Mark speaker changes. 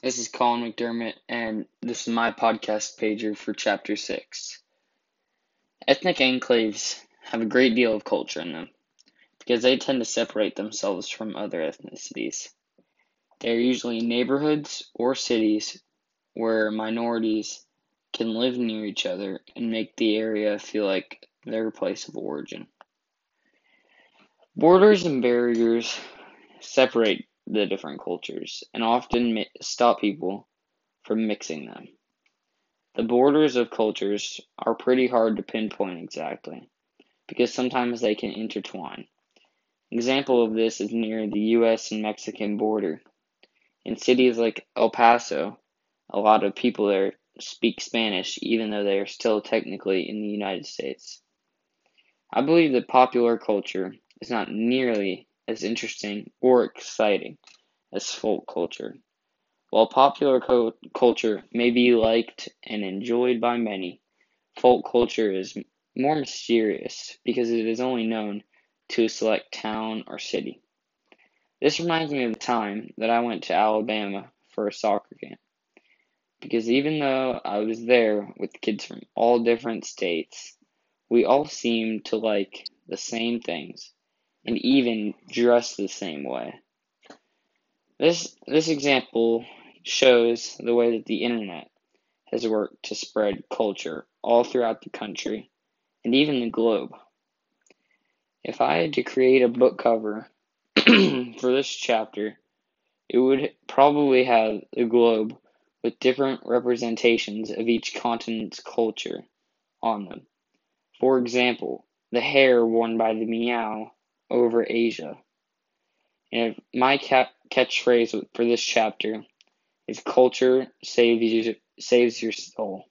Speaker 1: This is Colin McDermott, and this is my podcast pager for Chapter 6. Ethnic enclaves have a great deal of culture in them because they tend to separate themselves from other ethnicities. They are usually neighborhoods or cities where minorities can live near each other and make the area feel like their place of origin. Borders and barriers separate the different cultures and often stop people from mixing them. The borders of cultures are pretty hard to pinpoint exactly because sometimes they can intertwine. An example of this is near the US and Mexican border. In cities like El Paso, a lot of people there speak Spanish even though they are still technically in the United States. I believe that popular culture is not nearly as interesting or exciting as folk culture. While popular co- culture may be liked and enjoyed by many, folk culture is more mysterious because it is only known to a select town or city. This reminds me of the time that I went to Alabama for a soccer camp. Because even though I was there with kids from all different states, we all seemed to like the same things and even dress the same way. This this example shows the way that the internet has worked to spread culture all throughout the country and even the globe. If I had to create a book cover for this chapter, it would probably have the globe with different representations of each continent's culture on them. For example, the hair worn by the Miao over Asia. And my cap- catchphrase for this chapter is culture saves saves your soul.